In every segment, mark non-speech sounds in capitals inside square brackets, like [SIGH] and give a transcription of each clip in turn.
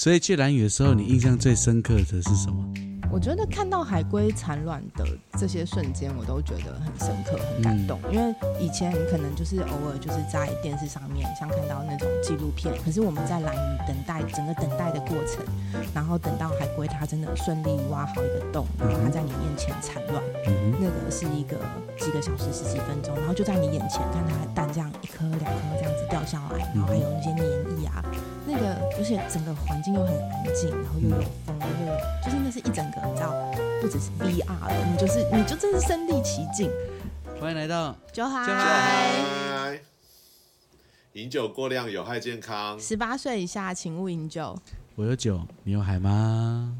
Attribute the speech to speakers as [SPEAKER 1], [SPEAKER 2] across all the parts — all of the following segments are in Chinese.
[SPEAKER 1] 所以去蓝屿的时候，你印象最深刻的是什么？
[SPEAKER 2] 我觉得看到海龟产卵的这些瞬间，我都觉得很深刻、很感动。因为以前可能就是偶尔就是在电视上面，像看到那种纪录片，可是我们在蓝屿等待整个等待的过程，然后等到海龟它真的顺利挖好一个洞，然后它在你面前产卵，那个是一个几个小时、十几分钟，然后就在你眼前看它蛋这样一颗两颗这样子掉下来，然后还有那些黏液啊，那个而且整个环境又很安静，然后又有风，又有就是那是一整个。你知道，不只是 VR 了，你就是你就真是身临其境。
[SPEAKER 1] 欢迎来到
[SPEAKER 2] 酒海。酒
[SPEAKER 3] 海。饮酒过量有害健康。
[SPEAKER 2] 十八岁以下请勿饮酒。
[SPEAKER 1] 我有酒，你有海吗？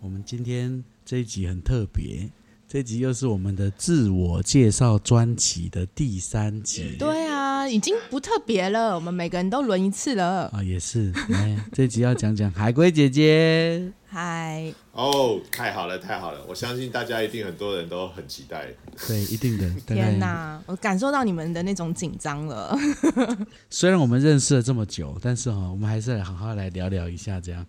[SPEAKER 1] 我们今天这一集很特别。这集又是我们的自我介绍专辑的第三集。
[SPEAKER 2] 对啊，已经不特别了，我们每个人都轮一次了。
[SPEAKER 1] 啊，也是。来，这集要讲讲海龟姐姐。
[SPEAKER 2] 嗨。
[SPEAKER 3] 哦，太好了，太好了！我相信大家一定很多人都很期待。
[SPEAKER 1] 对，一定的。[LAUGHS]
[SPEAKER 2] 天哪，我感受到你们的那种紧张了。[LAUGHS]
[SPEAKER 1] 虽然我们认识了这么久，但是哈，我们还是来好好来聊聊一下这样。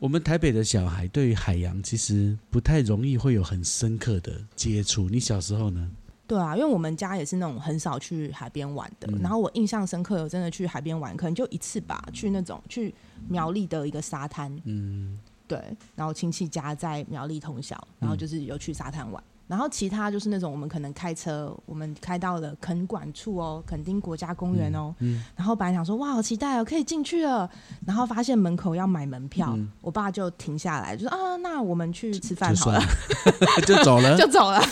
[SPEAKER 1] 我们台北的小孩对于海洋其实不太容易会有很深刻的接触。你小时候呢？
[SPEAKER 2] 对啊，因为我们家也是那种很少去海边玩的。然后我印象深刻，有真的去海边玩，可能就一次吧，去那种去苗栗的一个沙滩。嗯，对。然后亲戚家在苗栗通宵，然后就是有去沙滩玩。然后其他就是那种我们可能开车，我们开到了垦管处哦，垦丁国家公园哦。嗯。然后本来想说哇，好期待哦，可以进去了。然后发现门口要买门票，我爸就停下来，就说啊，那我们去吃饭好了，[LAUGHS]
[SPEAKER 1] 就走了，[LAUGHS]
[SPEAKER 2] 就走了。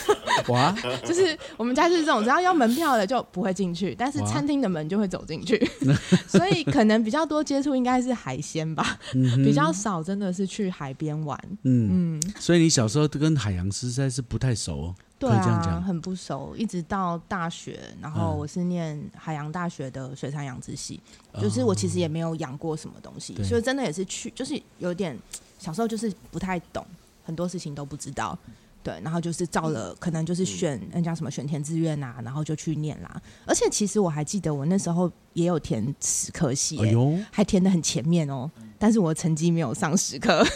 [SPEAKER 2] 哇！就是我们家是这种，只要要门票的就不会进去，但是餐厅的门就会走进去。[LAUGHS] 所以可能比较多接触应该是海鲜吧，比较少真的是去海边玩。
[SPEAKER 1] 嗯嗯。所以你小时候跟海洋实在是不太。熟，
[SPEAKER 2] 对啊，很不熟，一直到大学，然后我是念海洋大学的水产养殖系，就是我其实也没有养过什么东西，所以真的也是去，就是有点小时候就是不太懂，很多事情都不知道，对，然后就是照了，可能就是选人家什么选填志愿啊，然后就去念啦。而且其实我还记得我那时候也有填十科系，哎呦，还填的很前面哦，但是我成绩没有上十科。[LAUGHS]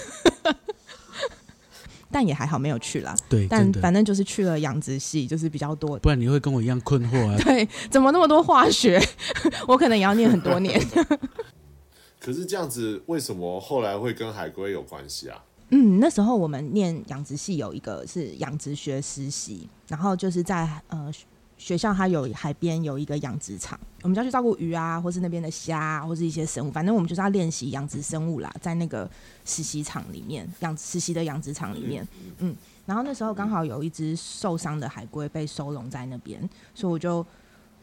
[SPEAKER 2] 但也还好，没有去了。
[SPEAKER 1] 对，
[SPEAKER 2] 但反正就是去了养殖系，就是比较多。
[SPEAKER 1] 不然你会跟我一样困惑啊？
[SPEAKER 2] 对，怎么那么多化学？[LAUGHS] 我可能也要念很多年。[LAUGHS]
[SPEAKER 3] 可是这样子，为什么后来会跟海龟有关系啊？
[SPEAKER 2] 嗯，那时候我们念养殖系有一个是养殖学实习，然后就是在呃。学校它有海边有一个养殖场，我们就要去照顾鱼啊，或是那边的虾，或是一些生物，反正我们就是要练习养殖生物啦，在那个实习场里面养实习的养殖场里面，嗯，然后那时候刚好有一只受伤的海龟被收容在那边，所以我就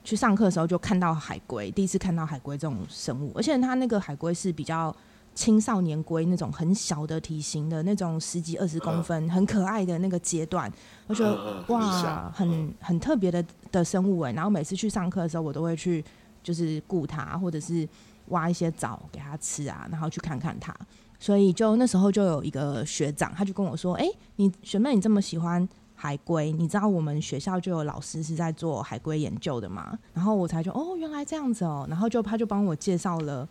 [SPEAKER 2] 去上课的时候就看到海龟，第一次看到海龟这种生物，而且它那个海龟是比较。青少年龟那种很小的体型的那种十几二十公分很可爱的那个阶段，我觉得哇，很很特别的的生物哎。然后每次去上课的时候，我都会去就是顾它，或者是挖一些藻给它吃啊，然后去看看它。所以就那时候就有一个学长，他就跟我说：“哎，你学妹你这么喜欢海龟，你知道我们学校就有老师是在做海龟研究的嘛？”然后我才就哦，原来这样子哦。然后就他就帮我介绍了。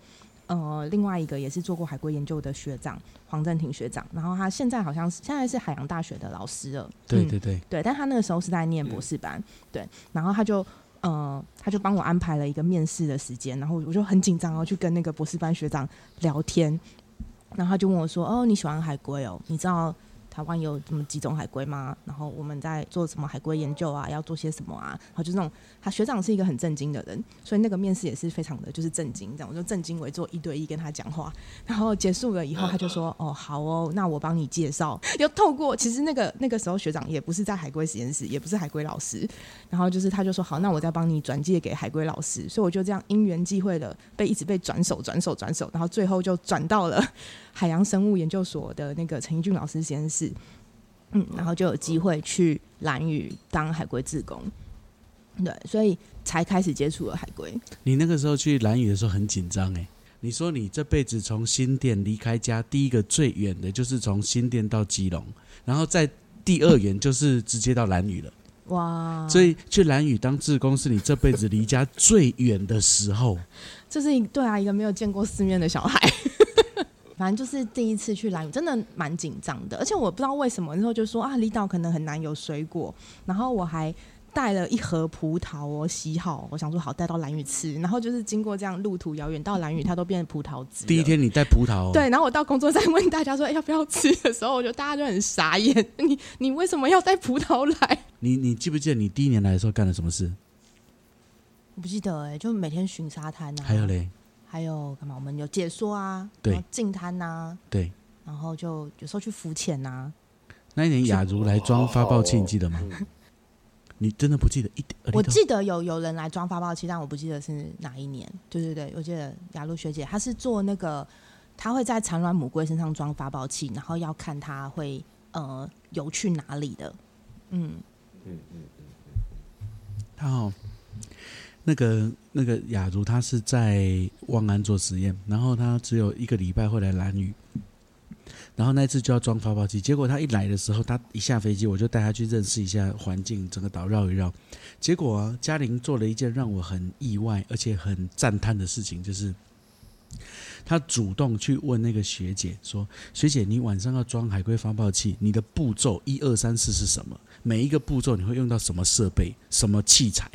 [SPEAKER 2] 呃，另外一个也是做过海龟研究的学长黄振廷学长，然后他现在好像是现在是海洋大学的老师了。
[SPEAKER 1] 对对对，
[SPEAKER 2] 对，但他那个时候是在念博士班，对，然后他就呃，他就帮我安排了一个面试的时间，然后我就很紧张，然后去跟那个博士班学长聊天，然后他就问我说：“哦，你喜欢海龟哦？你知道？”台湾有这么几种海龟吗？然后我们在做什么海龟研究啊？要做些什么啊？然后就那种，他学长是一个很震惊的人，所以那个面试也是非常的就是震惊，这样我就震惊为做一对一跟他讲话。然后结束了以后，他就说：“哦，好哦，那我帮你介绍。”又透过其实那个那个时候学长也不是在海龟实验室，也不是海龟老师，然后就是他就说：“好，那我再帮你转介给海龟老师。”所以我就这样因缘际会的被一直被转手转手转手，然后最后就转到了海洋生物研究所的那个陈义俊老师实验室。嗯，然后就有机会去蓝屿当海龟志工，对，所以才开始接触了海龟。
[SPEAKER 1] 你那个时候去蓝屿的时候很紧张哎，你说你这辈子从新店离开家，第一个最远的就是从新店到基隆，然后在第二远就是直接到蓝屿了。哇！所以去蓝屿当志工是你这辈子离家最远的时候。[LAUGHS]
[SPEAKER 2] 这是一对啊，一个没有见过世面的小孩。反正就是第一次去兰屿，真的蛮紧张的，而且我不知道为什么那时候就说啊，离岛可能很难有水果，然后我还带了一盒葡萄哦，洗好，我想说好带到兰屿吃，然后就是经过这样路途遥远到兰屿，它都变成葡萄汁。
[SPEAKER 1] 第一天你带葡萄、哦，
[SPEAKER 2] 对，然后我到工作站问大家说、哎要不要吃的时候，我觉得大家就很傻眼，[LAUGHS] 你你为什么要带葡萄来？
[SPEAKER 1] 你你记不记得你第一年来的时候干了什么事？
[SPEAKER 2] 我不记得哎、就每天巡沙滩啊，
[SPEAKER 1] 还有嘞，
[SPEAKER 2] 还有干嘛？我们有解说啊，
[SPEAKER 1] 对
[SPEAKER 2] 然后净滩呐，
[SPEAKER 1] 对，
[SPEAKER 2] 然后就有时候去浮潜啊呐。
[SPEAKER 1] 那一年雅茹来装发报器，你记得吗？
[SPEAKER 3] 嗯 [LAUGHS]
[SPEAKER 1] 你真的不记得一点？
[SPEAKER 2] 我记得有有人来装发报器，但我不记得是哪一年。对对对，我记得雅茹学姐她是做那个，她会在产卵母龟身上装发报器，然后要看它会呃游去哪里的。嗯，
[SPEAKER 3] 嗯嗯
[SPEAKER 1] 他哦，那个那个雅茹，她是在望安做实验，然后她只有一个礼拜会来兰屿，然后那次就要装发报机，结果她一来的时候，她一下飞机，我就带她去认识一下环境，整个岛绕一绕。结果，嘉玲做了一件让我很意外而且很赞叹的事情，就是她主动去问那个学姐说：“学姐，你晚上要装海龟发报器，你的步骤一二三四是什么？每一个步骤你会用到什么设备、什么器材？”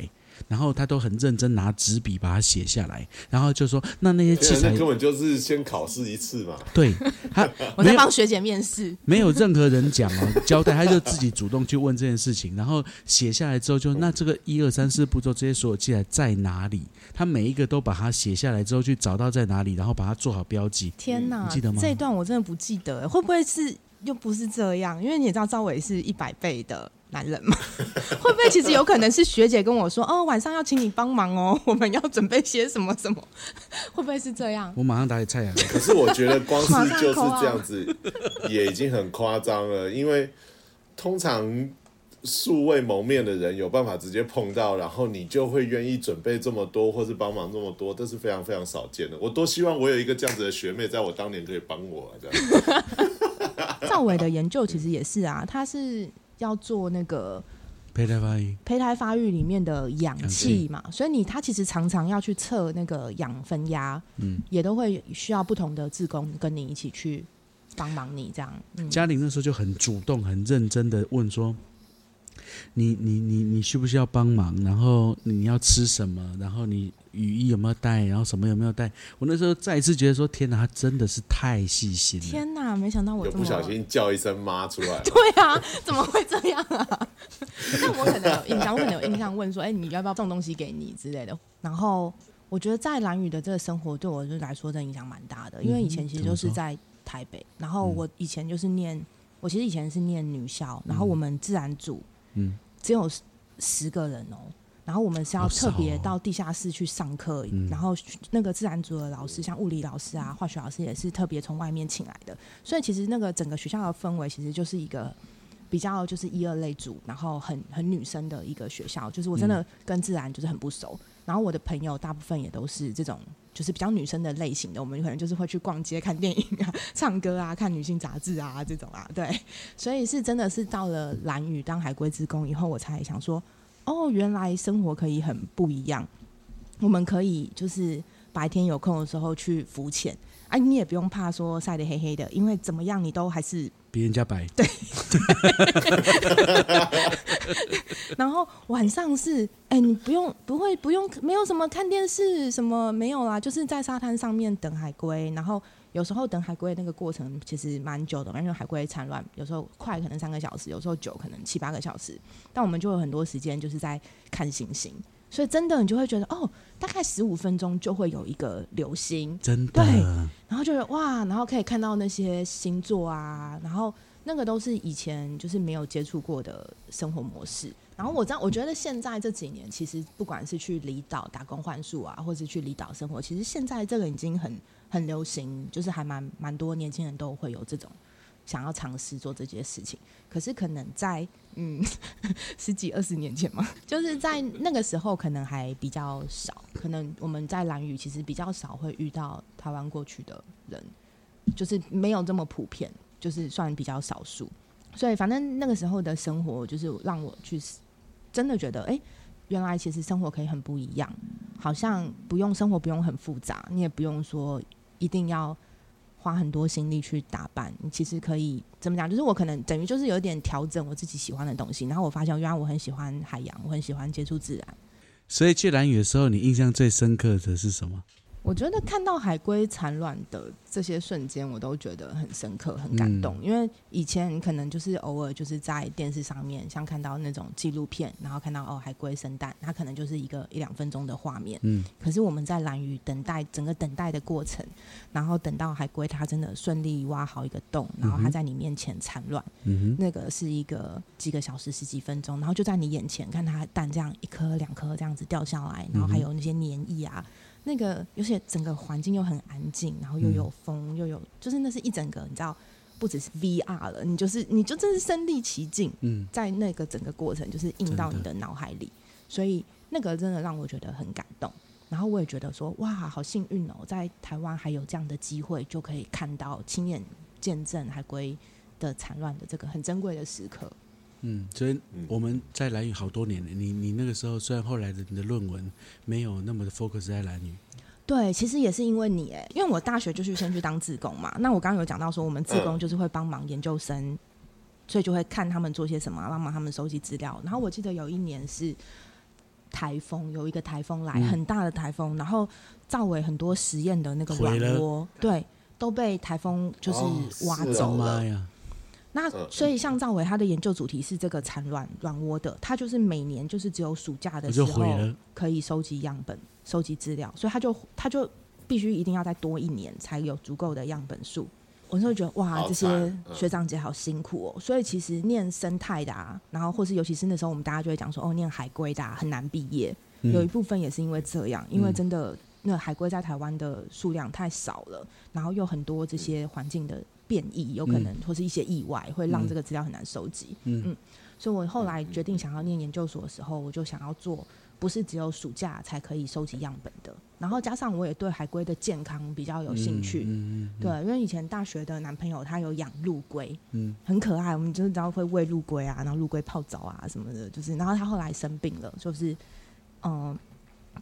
[SPEAKER 1] 然后他都很认真拿纸笔把它写下来，然后就说：“那那些器材
[SPEAKER 3] 天啊那根本就是先考试一次嘛。[LAUGHS]
[SPEAKER 1] 对他 [LAUGHS]
[SPEAKER 2] 我在帮学姐面试。
[SPEAKER 1] 没有任何人讲哦，交代他就自己主动去问这件事情，然后写下来之后就那这个一二三四步骤这些所有器材在哪里？他每一个都把它写下来之后去找到在哪里，然后把它做好标记。
[SPEAKER 2] 天哪，
[SPEAKER 1] 你记得吗
[SPEAKER 2] 这一段我真的不记得，会不会是又不是这样？因为你也知道赵伟是一百倍的男人嘛，[LAUGHS] 会不会其实有可能是学姐跟我说，哦，晚上要请你帮忙哦，我们要准备些什么什么？会不会是这样？
[SPEAKER 1] 我马上打给蔡雅，
[SPEAKER 3] 可是我觉得光是就是这样子，也已经很夸张了。因为通常素未谋面的人有办法直接碰到，然后你就会愿意准备这么多，或是帮忙这么多，这是非常非常少见的。我多希望我有一个这样子的学妹，在我当年可以帮我、啊、这样。
[SPEAKER 2] 赵伟的研究其实也是啊，他是要做那个
[SPEAKER 1] 胚胎发育，
[SPEAKER 2] 胚胎发育里面的氧
[SPEAKER 1] 氧气。
[SPEAKER 2] 气嘛，所以你他其实常常要去测那个氧分压，
[SPEAKER 1] 嗯，
[SPEAKER 2] 也都会需要不同的志工跟你一起去帮忙你这样，嗯，
[SPEAKER 1] 嘉玲那时候就很主动、很认真的问说：“你你你你需不需要帮忙？然后你要吃什么？然后你雨衣有没有带？然后什么有没有带？”我那时候再一次觉得说：“天哪，他真的是太细心了。”
[SPEAKER 2] 天哪，没想到我这么
[SPEAKER 3] 有不小心叫一声妈出来，[LAUGHS]
[SPEAKER 2] 对啊，怎么会这样啊？但我可能有印象，我可能有印象问说，哎、你要不要送东西给你之类的。然后我觉得在蓝宇的这个生活对我来说，真的影响蛮大的，因为以前其实就是在台北，然后我以前就是念，我其实以前是念女校，然后我们自然组，
[SPEAKER 1] 嗯，
[SPEAKER 2] 只有十十个人哦。然后我们是要特别
[SPEAKER 1] 哦
[SPEAKER 2] 到地下室去上课，
[SPEAKER 1] 嗯。
[SPEAKER 2] 然后那个自然组的老师，像物理老师啊、化学老师也是特别从外面请来的，所以其实那个整个学校的氛围其实就是一个比较就是一二类组，然后很很女生的一个学校，就是我真的跟自然就是很不熟，然后我的朋友大部分也都是这种就是比较女生的类型的，我们可能就是会去逛街、看电影啊、[LAUGHS] 唱歌啊、看女性杂志啊这种啊，对，所以是真的是到了蓝屿当海龟之工以后，我才想说，哦，原来生活可以很不一样，我们可以就是白天有空的时候去浮潜。啊，你也不用怕说晒得黑黑的，因为怎么样你都还是
[SPEAKER 1] 比人家白对，[LAUGHS]
[SPEAKER 2] 然后晚上是，哎、你不用不会不用没有什么看电视什么没有啦，就是在沙滩上面等海龟，然后有时候等海龟那个过程其实蛮久的，因为海龟产卵有时候快可能三个小时，有时候久可能七八个小时，但我们就有很多时间就是在看星星，所以真的你就会觉得哦，大概十五分钟就会有一个流星，
[SPEAKER 1] 真的
[SPEAKER 2] 对然后就是哇，然后可以看到那些星座啊，然后那个都是以前就是没有接触过的生活模式。然后我知道，我觉得现在这几年，其实不管是去离岛打工换宿啊，或是去离岛生活，其实现在这个已经很很流行，就是还蛮蛮多年轻人都会有这种想要尝试做这些事情。可是可能在嗯 [LAUGHS] 十几二十年前嘛，就是在那个时候可能还比较少，可能我们在兰屿其实比较少会遇到台湾过去的人，就是没有这么普遍，就是算比较少数。所以反正那个时候的生活，就是让我去真的觉得，哎、原来其实生活可以很不一样，好像不用生活不用很复杂，你也不用说一定要花很多心力去打扮，你其实可以怎么讲？就是我可能等于就是有点调整我自己喜欢的东西，然后我发现原来我很喜欢海洋，我很喜欢接触自然。
[SPEAKER 1] 所以去蓝屿的时候，你印象最深刻的是什么？
[SPEAKER 2] 我觉得看到海龟产卵的这些瞬间，我都觉得很深刻、很感动。因为以前可能就是偶尔就是在电视上面，像看到那种纪录片，然后看到哦海龟生蛋，它可能就是一个一两分钟的画面。嗯。可是我们在蓝屿等待整个等待的过程，然后等到海龟它真的顺利挖好一个洞，然后它在你面前产卵，嗯那个是一个几个小时、十几分钟，然后就在你眼前看它蛋这样一颗两颗这样子掉下来，然后还有那些粘液啊。那个，而且整个环境又很安静，然后又有风，又有，就是那是一整个，你知道，不只是 VR 了，你就是你就真是身临其境，嗯，在那个整个过程就是印到你的脑海里，所以那个真的让我觉得很感动。然后我也觉得说，哇，好幸运哦，在台湾还有这样的机会，就可以看到亲眼见证海龟的产卵的这个很珍贵的时刻。
[SPEAKER 1] 嗯，所以我们在蓝宇好多年了。你你那个时候虽然后来的你的论文没有那么的 focus 在蓝宇，
[SPEAKER 2] 对，其实也是因为你哎，因为我大学就是先去当自工嘛。那我刚刚有讲到说，我们自工就是会帮忙研究生，所以就会看他们做些什么，帮忙他们收集资料。然后我记得有一年是台风，有一个台风来，很大的台风，然后赵伟很多实验的那个网窝，对，都被台风就是挖走了。那所以像赵伟他的研究主题是这个产卵卵窝的，他就是每年就是只有暑假的时候可以收集样本、收集资料，所以他就他就必须一定要再多一年才有足够的样本数。我就会觉得哇，这些学长姐好辛苦哦。所以其实念生态的啊，然后或是尤其是那时候我们大家就会讲说哦，念海龟的啊很难毕业，有一部分也是因为这样，因为真的那海龟在台湾的数量太少了，然后又很多这些环境的。变异有可能，或是一些意外，会让这个资料很难收集。嗯，所以我后来决定想要念研究所的时候，我就想要做不是只有暑假才可以收集样本的。然后加上我也对海龟的健康比较有兴趣。嗯嗯。对，因为以前大学的男朋友他有养陆龟，嗯，很可爱。我们就是知道会喂陆龟啊，然后陆龟泡澡啊什么的，就是。然后他后来生病了，就是嗯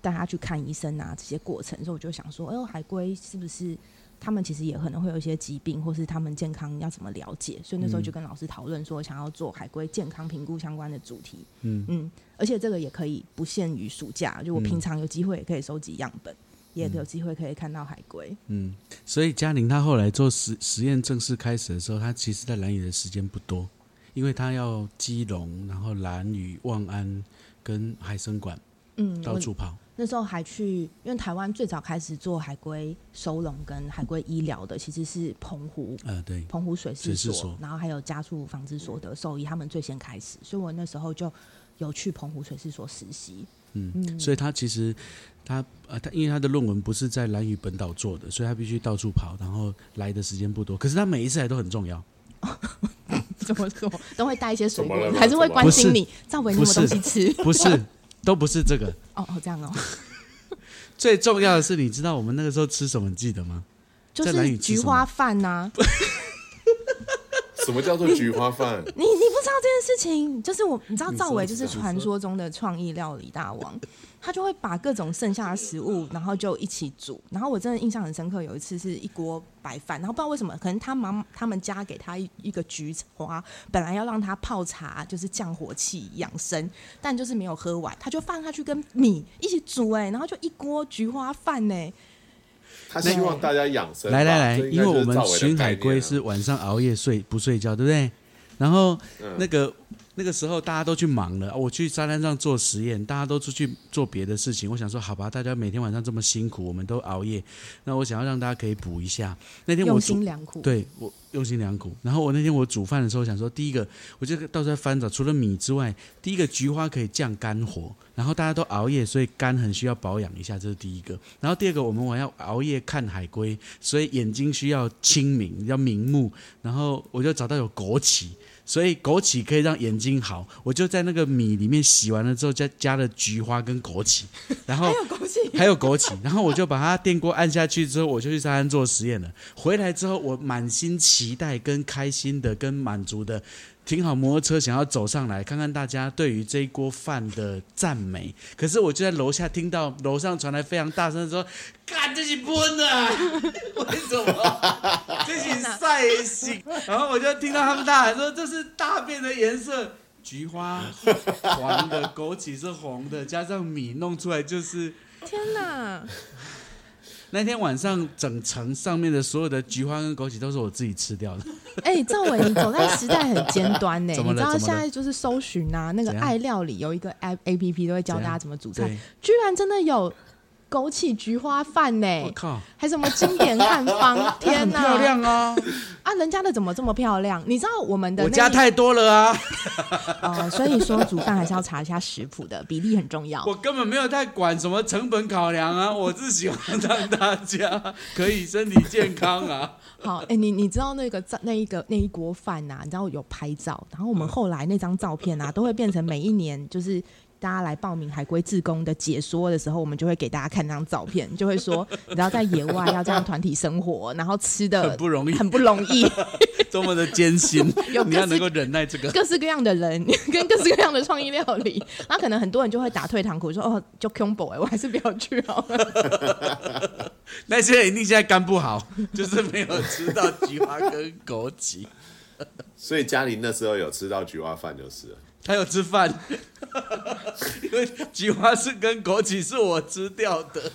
[SPEAKER 2] 带他去看医生啊这些过程，所以我就想说，哎呦，海龟是不是？他们其实也可能会有一些疾病，或是他们健康要怎么了解，所以那时候就跟老师讨论说，想要做海龟健康评估相关的主题。嗯嗯，而且这个也可以不限于暑假，就我平常有机会也可以收集样本，也有机会可以看到海龟。
[SPEAKER 1] 嗯，所以嘉玲她后来做实实验正式开始的时候，她其实在蓝屿的时间不多，因为她要基隆，然后蓝屿、望安跟海生馆，嗯，到处跑。
[SPEAKER 2] 那时候还去，因为台湾最早开始做海龟收容跟海龟医疗的，其实是澎湖，
[SPEAKER 1] 呃，对，
[SPEAKER 2] 澎湖水事所，然后还有家畜防治所的兽医，他们最先开始，所以我那时候就有去澎湖水事所实习。
[SPEAKER 1] 嗯，所以他其实他呃，他因为他的论文不是在蓝屿本岛做的，所以他必须到处跑，然后来的时间不多。可是他每一次来都很重要。[LAUGHS]
[SPEAKER 2] 怎么说？都会带一些水果，还是会关心你，赵伟，你有东西吃？[LAUGHS]
[SPEAKER 1] 不是。都不是这个
[SPEAKER 2] 哦哦，这样哦。[LAUGHS]
[SPEAKER 1] 最重要的是，你知道我们那个时候吃什么？记得吗？
[SPEAKER 2] 就是菊花饭呐。[LAUGHS]
[SPEAKER 3] 什么叫做菊花饭？[LAUGHS]
[SPEAKER 2] 知道这件事情？就是我，你知道赵伟就是传说中的创意料理大王，他就会把各种剩下的食物，然后就一起煮。然后我真的印象很深刻，有一次是一锅白饭，然后不知道为什么，可能他妈他们家给他一一个菊花，本来要让他泡茶，就是降火气养生，但就是没有喝完，他就放下去跟米一起煮，哎，然后就一锅菊花饭呢。
[SPEAKER 3] 他希望大家养生。
[SPEAKER 1] 来来来，因为我们巡海龟是晚上熬夜睡不睡觉，对不对？然后那个。那个时候大家都去忙了，我去沙滩上做实验，大家都出去做别的事情。我想说，好吧，大家每天晚上这么辛苦，我们都熬夜，那我想要让大家可以补一下。那天我
[SPEAKER 2] 用心良苦，
[SPEAKER 1] 对我用心良苦。然后我那天我煮饭的时候想说，第一个我就到处在翻找，除了米之外，第一个菊花可以降肝火。然后大家都熬夜，所以肝很需要保养一下，这是第一个。然后第二个，我们晚要熬夜看海龟，所以眼睛需要清明，要明目。然后我就找到有枸杞。所以枸杞可以让眼睛好。我就在那个米里面洗完了之后，加加了菊花跟枸杞，[LAUGHS] 然后
[SPEAKER 2] 还有枸杞，
[SPEAKER 1] 还有枸杞，然后我就把它电锅按下去之后，我就去沙滩做实验了。回来之后，我满心期待、跟开心的、跟满足的，停好摩托车，想要走上来看看大家对于这一锅饭的赞美。可是我就在楼下听到楼上传来非常大声的说：“干这是笨啊！[LAUGHS] 为什么这是晒醒？”然后我就听到他们大喊说：“这是大便的颜色。”菊花是黄的，枸杞是红的，加上米弄出来就是
[SPEAKER 2] 天哪！
[SPEAKER 1] 那天晚上，整层上面的所有的菊花跟枸杞都是我自己吃掉的。[LAUGHS]
[SPEAKER 2] 哎、赵伟，你走在时代很尖端呢。[LAUGHS]
[SPEAKER 1] 怎
[SPEAKER 2] 你知道现在就是搜寻啊，那个爱料理有一个 A A P P 都会教大家怎么煮菜，，居然真的有枸杞菊花饭呢，
[SPEAKER 1] 我靠，
[SPEAKER 2] 还什么经典汉方，[LAUGHS] 天哪，
[SPEAKER 1] 很漂亮啊！
[SPEAKER 2] 啊！人家的怎么这么漂亮？你知道我们的那
[SPEAKER 1] 我家太多了啊，[LAUGHS]
[SPEAKER 2] 哦，所以说煮饭还是要查一下食谱的，比例很重要。
[SPEAKER 1] 我根本没有在管什么成本考量啊，我是喜欢让大家 [LAUGHS] 可以身体健康啊。
[SPEAKER 2] 好，哎、你你知道那个那一个那一锅饭呐、你知道有拍照，然后我们后来那张照片啊，都会变成每一年就是大家来报名海龟自工的解说的时候，我们就会给大家看那张照片，就会说，[LAUGHS] 你知道在野外要这样团体生活，然后吃的
[SPEAKER 1] 很不容易
[SPEAKER 2] 很不容易，[LAUGHS]
[SPEAKER 1] 多么的艰辛 [LAUGHS]
[SPEAKER 2] 有，各式
[SPEAKER 1] 你要能够忍耐这个。
[SPEAKER 2] 各式各样的人跟各式各样的创意料理，然后可能很多人就会打退堂鼓说，哦，就 combo 哎，我还是不要去好了。
[SPEAKER 1] 那些人一定现在肝不好，就是没有吃到菊花跟枸杞。
[SPEAKER 3] 所以嘉玲那时候有吃到菊花饭就是了。
[SPEAKER 1] 他有吃饭，[LAUGHS] 因为菊花是跟枸杞是我吃掉的。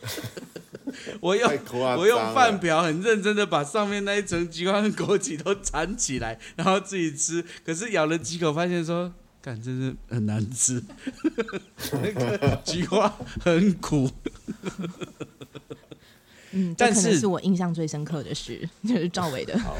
[SPEAKER 1] [LAUGHS] 我用我用饭瓢很认真的把上面那一层菊花跟枸杞都缠起来，然后自己吃。可是咬了几口，发现说，感真是很难吃，[LAUGHS] 那个菊花很苦。
[SPEAKER 2] 嗯，这
[SPEAKER 1] 但是
[SPEAKER 2] 可能是我印象最深刻的事，[LAUGHS] 就是赵伟的。
[SPEAKER 3] 好，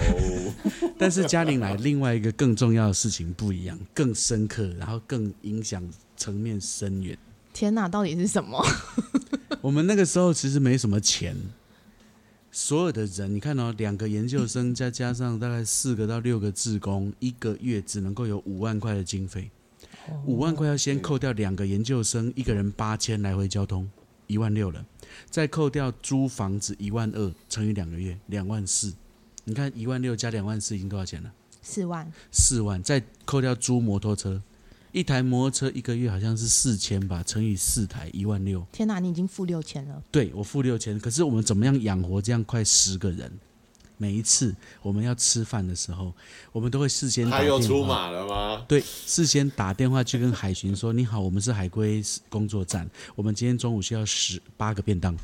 [SPEAKER 3] [LAUGHS]
[SPEAKER 1] 但是嘉玲来另外一个更重要的事情不一样，更深刻，然后更影响层面深远。
[SPEAKER 2] 天哪，到底是什么？[LAUGHS]
[SPEAKER 1] 我们那个时候其实没什么钱，所有的人，你看哦，两个研究生再加上大概四个到六个志工，一个月只能够有五万块的经费。五万块要先扣掉两个研究生，一个人八千来回交通，一万六了，再扣掉租房子一万二，乘以两个月两万四。你看一万六加两万四已经多少钱了？
[SPEAKER 2] 四万，
[SPEAKER 1] 四万，再扣掉租摩托车，一台摩托车一个月好像是四千吧，乘以四台一万六。
[SPEAKER 2] 天哪，你已经付六千了。
[SPEAKER 1] 对我付六千，可是我们怎么样养活这样快十个人？每一次我们要吃饭的时候，我们都会事先打
[SPEAKER 3] 他
[SPEAKER 1] 电话。
[SPEAKER 3] 又出马了吗？
[SPEAKER 1] 对，事先打电话去跟海巡说：“你好，我们是海龟工作站，我们今天中午需要十八个便当。”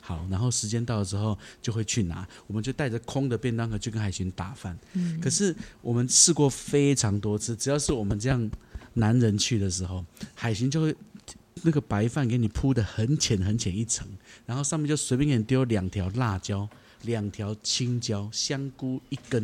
[SPEAKER 1] 好，然后时间到了之后就会去拿，我们就带着空的便当盒去跟海巡打饭。可是我们试过非常多次，只要是我们这样男人去的时候，海巡就会那个白饭给你铺的很浅很浅一层，然后上面就随便给你丢两条辣椒、两条青椒、香菇一根，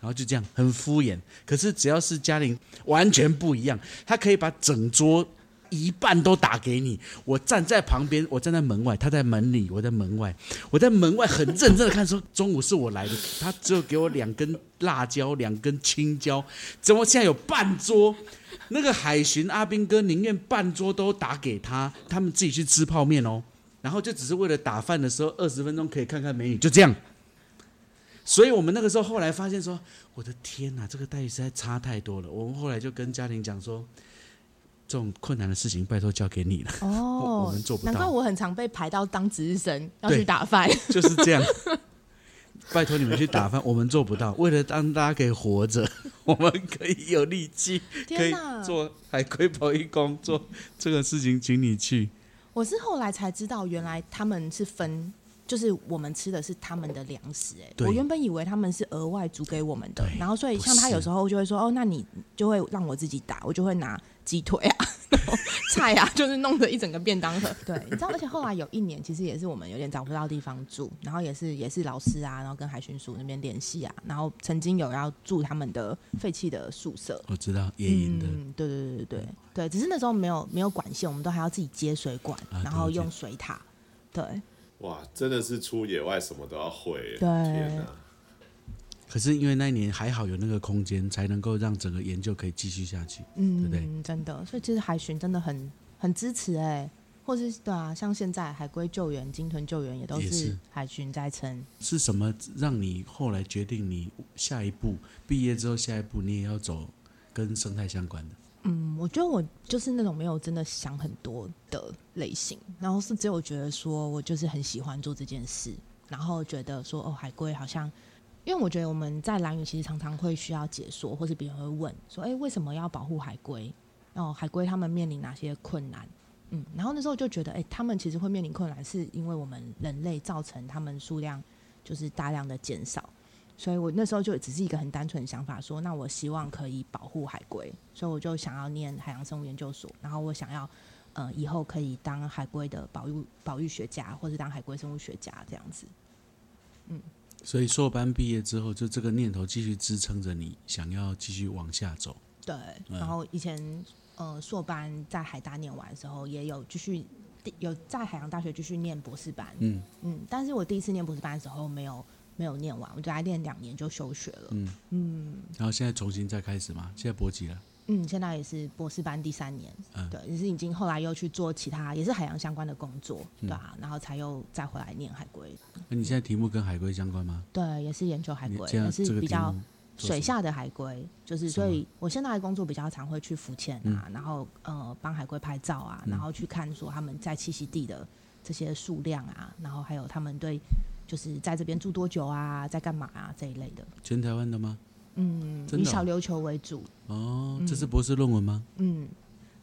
[SPEAKER 1] 然后就这样很敷衍。可是只要是嘉玲，完全不一样，他可以把整桌一半都打给你。我站在旁边，我站在门外，他在门里，我在门外。我在门外很认真的看，说中午是我来的，他只有给我两根辣椒，两根青椒，怎么现在有半桌？那个海巡阿兵哥宁愿半桌都打给他，他们自己去吃泡面哦。然后就只是为了打饭的时候二十分钟可以看看美女，就这样。所以我们那个时候后来发现说，我的天哪，这个待遇实在差太多了。我们后来就跟家庭讲说，这种困难的事情拜托交给你了，哦我
[SPEAKER 2] 哦，
[SPEAKER 1] 们做不到
[SPEAKER 2] 难怪，我很常被排到当值日生，要去打饭。[LAUGHS]
[SPEAKER 1] 就是这样。拜托你们去打饭，[LAUGHS] 我们做不到。为了让大家可以活着，[LAUGHS] 我们可以有力气，可以！做海龟保育工，做这个事情，请你去。
[SPEAKER 2] 我是后来才知道，原来他们是分，就是我们吃的是他们的粮食、哎，我原本以为他们是额外煮给我们的，然后所以像他有时候就会说，哦，那你就会让我自己打，我就会拿鸡腿啊，[LAUGHS] 菜啊，[LAUGHS] 就是弄着一整个便当盒。对，你知道，而且后来有一年，其实也是我们有点找不到地方住，然后也是也是老师啊，然后跟海巡署那边联系啊，然后曾经有要住他们的废弃的宿舍，
[SPEAKER 1] 我知道野营的，
[SPEAKER 2] 嗯，对对对对对对，只是那时候没有没有管线，我们都还要自己接水管，
[SPEAKER 1] 啊
[SPEAKER 2] 然后用水塔。对，
[SPEAKER 3] 哇，真的是出野外什么都要会耶。
[SPEAKER 2] 对
[SPEAKER 3] 天哪！
[SPEAKER 1] 可是因为那一年还好有那个空间，才能够让整个研究可以继续下去。
[SPEAKER 2] 嗯，
[SPEAKER 1] 对不对
[SPEAKER 2] 真的，所以其实海巡真的很很支持哎、或是对啊，像现在海龟救援、鲸豚救援也都是海巡在撑。
[SPEAKER 1] 是什么让你后来决定你下一步毕业之后下一步你也要走跟生态相关的？
[SPEAKER 2] 嗯，我觉得我就是那种没有真的想很多的类型，然后是只有觉得说我就是很喜欢做这件事，然后觉得说哦，海龟好像，因为我觉得我们在蓝屿其实常常会需要解说，或是别人会问说，哎，为什么要保护海龟？哦，海龟他们面临哪些困难？嗯，然后那时候就觉得，哎，他们其实会面临困难，是因为我们人类造成他们数量就是大量的减少。所以我那时候就只是一个很单纯的想法，说那我希望可以保护海龟，所以我就想要念海洋生物研究所，然后我想要呃以后可以当海龟的保育保育学家，或是当海龟生物学家这样子。
[SPEAKER 1] 嗯所以硕班毕业之后，就这个念头继续支撑着你，想要继续往下走。
[SPEAKER 2] 对，
[SPEAKER 1] 嗯
[SPEAKER 2] 然后以前呃硕班在海大念完的时候，也有继续有在海洋大学继续念博士班，
[SPEAKER 1] 嗯
[SPEAKER 2] 嗯，但是我第一次念博士班的时候没有没有念完，我就来念两年就休学了，
[SPEAKER 1] 嗯，
[SPEAKER 2] 嗯
[SPEAKER 1] 然后现在重新再开始嘛？现在博几了？
[SPEAKER 2] 嗯，现在也是博士班第三年，
[SPEAKER 1] 嗯。
[SPEAKER 2] 对，也是已经后来又去做其他也是海洋相关的工作，
[SPEAKER 1] 嗯。
[SPEAKER 2] 对啊，然后才又再回来念海龟，
[SPEAKER 1] 那你现在题目跟海龟相关吗？
[SPEAKER 2] 对，也是研究海龟，也是比较水下的海龟，就是所以我现在的工作比较常会去浮潜啊，然后呃帮海龟拍照啊，
[SPEAKER 1] 嗯。
[SPEAKER 2] 然后去看说他们在栖息地的这些数量啊，然后还有他们对就是在这边住多久啊，在干嘛啊这一类的，
[SPEAKER 1] 全台湾的吗？
[SPEAKER 2] 嗯，以小琉球为主，
[SPEAKER 1] 哦，这是博士论文吗？
[SPEAKER 2] 嗯，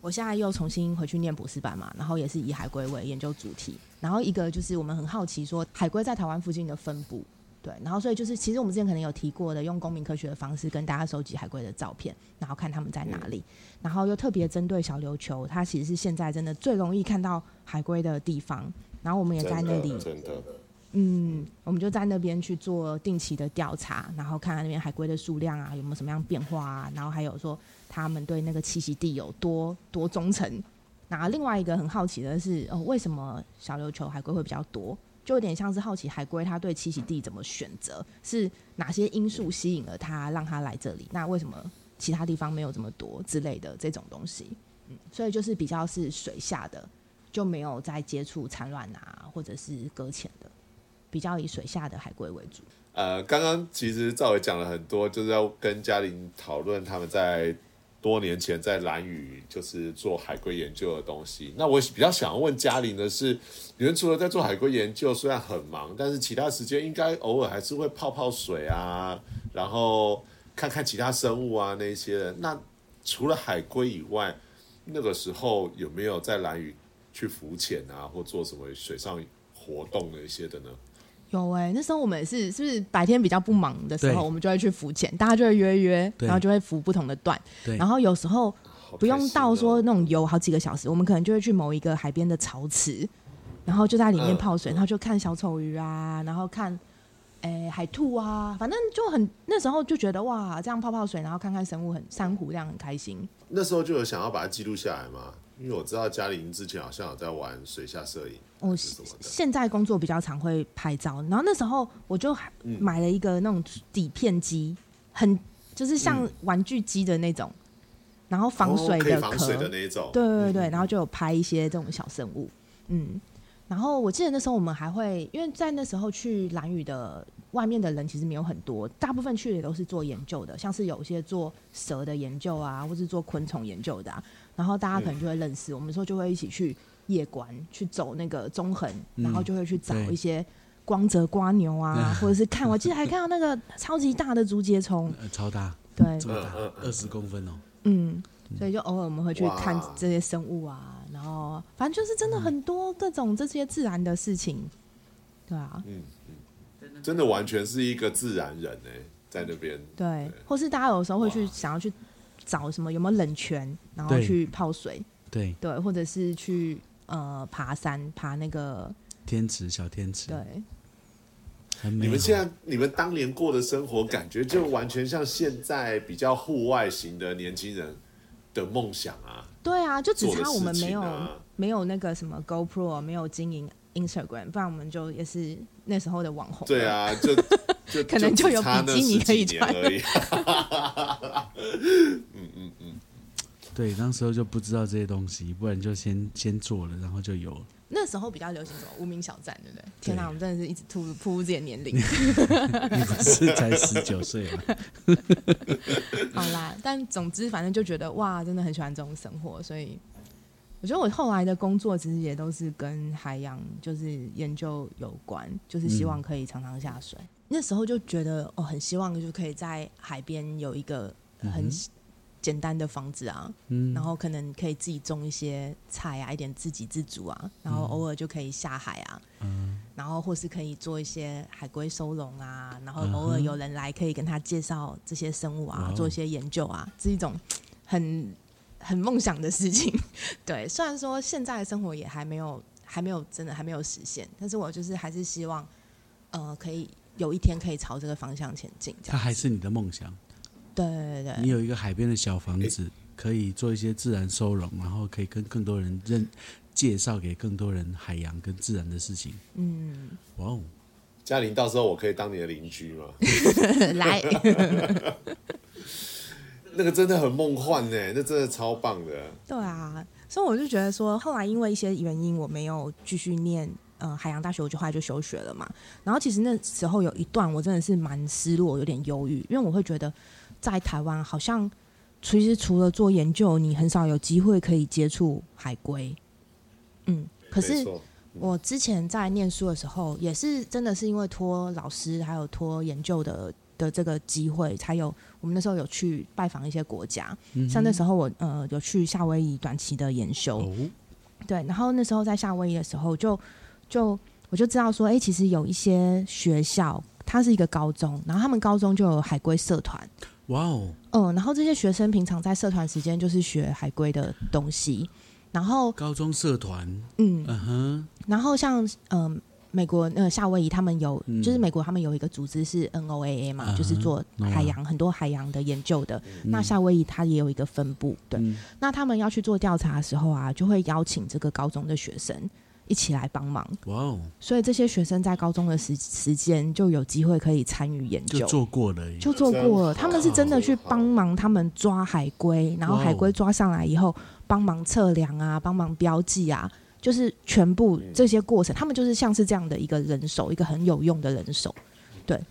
[SPEAKER 2] 我现在又重新回去念博士班嘛，然后也是以海龟为研究主题。然后一个就是我们很好奇说海龟在台湾附近的分布，对，然后所以就是其实我们之前可能有提过的，用公民科学的方式跟大家收集海龟的照片，然后看它们在哪里，然后又特别针对小琉球，它其实是现在真的最容易看到海龟的地方。然后我们也在那里嗯，我们就在那边去做定期的调查，然后看看那边海龟的数量啊有没有什么样变化啊，然后还有说他们对那个栖息地有多多忠诚。然后另外一个很好奇的是，哦，为什么小琉球海龟会比较多？就有点像是好奇海龟它对栖息地怎么选择，是哪些因素吸引了它让它来这里？那为什么其他地方没有这么多之类的这种东西？嗯，所以就是比较是水下的，就没有在接触产卵啊或者是搁浅的。比较以水下的海龟为主。
[SPEAKER 3] 呃，刚刚其实赵伟讲了很多，就是要跟嘉玲讨论他们在多年前在蓝屿就是做海龟研究的东西。那我比较想要问嘉玲的是，你们除了在做海龟研究，虽然很忙，但是其他时间应该偶尔还是会泡泡水啊，然后看看其他生物啊那些的。那除了海龟以外，那个时候有没有在蓝屿去浮潜啊，或做什么水上活动的一些的呢？
[SPEAKER 2] 有哎、那时候我们也是，是不是白天比较不忙的时候，我们就会去浮潜，大家就会约约，然后就会浮不同的段，然后有时候不用到说那种游好几个小时，我们可能就会去某一个海边的潮池，然后就在里面
[SPEAKER 3] 嗯。
[SPEAKER 2] 泡水，然后就看小丑鱼啊，然后看诶、海兔啊，反正就很那时候就觉得哇，这样泡泡水，然后看看生物很珊瑚，这样很开心。
[SPEAKER 3] 那时候就有想要把它记录下来嘛，因为我知道嘉玲之前好像有在玩水下摄影，
[SPEAKER 2] 我现在工作比较常会拍照，然后那时候我就买了一个那种底片机，很就是像玩具机的那种，然后防水的壳，
[SPEAKER 3] 防水的那一种，
[SPEAKER 2] 对对对，
[SPEAKER 3] 嗯
[SPEAKER 2] 然后就有拍一些这种小生物，嗯，然后我记得那时候我们还会，因为在那时候去蓝屿的外面的人其实没有很多，大部分去的也都是做研究的，像是有一些做蛇的研究啊，或是做昆虫研究的、啊，然后大家可能就会认识，我们说就会一起去夜观，去走那个中横，然后就会去找一些。光泽瓜牛啊，[LAUGHS] 或者是看，我记得还看到那个超级大的竹节虫，[LAUGHS]
[SPEAKER 1] 呃，超大，
[SPEAKER 2] 对，
[SPEAKER 1] 这么大。二十公分哦。
[SPEAKER 2] 嗯，所以就偶尔我们会去看这些生物啊，然后反正就是真的很多各种这些自然的事情，对啊，
[SPEAKER 3] 嗯嗯，真的完全是一个自然人哎、在那边，
[SPEAKER 2] 对，或是大家有时候会去想要去找什么有没有冷泉，然后去泡水，
[SPEAKER 1] 对，
[SPEAKER 2] 对，或者是去呃爬山，爬那个
[SPEAKER 1] 天池小天池，
[SPEAKER 2] 对，
[SPEAKER 1] 很美。
[SPEAKER 3] 你们现在你们当年过的生活，感觉就完全像现在比较户外型的年轻人的梦想啊，
[SPEAKER 2] 对啊，就只差我们没有、
[SPEAKER 3] 啊，
[SPEAKER 2] 没有那个什么 GoPro，没有经营 Instagram，不然我们就也是那时候的网红，
[SPEAKER 3] 对，啊，就就
[SPEAKER 2] 可能就有比基尼可以穿
[SPEAKER 3] 几年而已。[LAUGHS]
[SPEAKER 1] 对，那时候就不知道这些东西，不然就先先做了，然后就有了。
[SPEAKER 2] 那时候比较流行什么无名小站，对不对？天哪，
[SPEAKER 1] 对
[SPEAKER 2] 我们真的是一直突突入自己的年龄。[LAUGHS]
[SPEAKER 1] 你不是才十九岁吗？[LAUGHS]
[SPEAKER 2] 好啦，但总之反正就觉得哇，真的很喜欢这种生活，所以我觉得我后来的工作其实也都是跟海洋就是研究有关，就是希望可以常常下水。那时候就觉得哦，很希望就可以在海边有一个很
[SPEAKER 1] 嗯
[SPEAKER 2] 简单的房子啊，
[SPEAKER 1] 嗯。
[SPEAKER 2] 然后可能可以自己种一些菜啊，一点自给自足啊，然后偶尔就可以下海啊，
[SPEAKER 1] 嗯。
[SPEAKER 2] 然后或是可以做一些海龟收容啊，然后偶尔有人来可以跟他介绍这些生物啊做一些研究啊，是一种很很梦想的事情。[LAUGHS] 对，虽然说现在的生活也还没有还没有真的还没有实现，但是我就是还是希望，呃，可以有一天可以朝这个方向前进。
[SPEAKER 1] 它还是你的梦想。
[SPEAKER 2] 对对对对，
[SPEAKER 1] 你有一个海边的小房子，可以做一些自然收容，然后可以跟更多人认介绍给更多人海洋跟自然的事情。
[SPEAKER 2] 嗯，
[SPEAKER 1] 哇哦，
[SPEAKER 3] 嘉玲，到时候我可以当你的邻居吗？[LAUGHS]
[SPEAKER 2] 来，[LAUGHS]
[SPEAKER 3] 那个真的很梦幻呢，那真的超棒的。
[SPEAKER 2] 对啊，所以我就觉得说，后来因为一些原因，我没有继续念呃海洋大学，我就后来就休学了嘛。然后其实那时候有一段我真的是蛮失落，有点忧郁，因为我会觉得在台湾好像其实除了做研究，你很少有机会可以接触海龟。嗯，可是我之前在念书的时候，也是真的是因为托老师还有托研究的的这个机会，才有我们那时候有去拜访一些国家，像那时候我呃有去夏威夷短期的研修，
[SPEAKER 1] 哦，
[SPEAKER 2] 对，然后那时候在夏威夷的时候就，就我就知道说，哎、其实有一些学校，它是一个高中，然后他们高中就有海龟社团，
[SPEAKER 1] 哇哦，
[SPEAKER 2] 嗯，然后这些学生平常在社团时间就是学海龟的东西，然后
[SPEAKER 1] 高中社团，
[SPEAKER 2] 嗯，
[SPEAKER 1] 嗯哼，
[SPEAKER 2] 然后像嗯、呃美国呃夏威夷他们有，
[SPEAKER 1] 嗯。
[SPEAKER 2] 就是美国他们有一个组织是 NOAA 嘛，就是做海洋很多海洋的研究的。
[SPEAKER 1] 嗯。
[SPEAKER 2] 那夏威夷它也有一个分部，对。
[SPEAKER 1] 嗯。
[SPEAKER 2] 那他们要去做调查的时候啊，就会邀请这个高中的学生一起来帮忙，
[SPEAKER 1] 哇哦，
[SPEAKER 2] 所以这些学生在高中的时时间就有机会可以参与研究。
[SPEAKER 1] 就做过了，
[SPEAKER 2] 就做过了，他们是真的去帮忙他们抓海龟，然后海龟抓上来以后，帮忙测量啊，帮忙标记啊，就是全部这些过程，他们就是像是这样的一个人手，一个很有用的人手，对。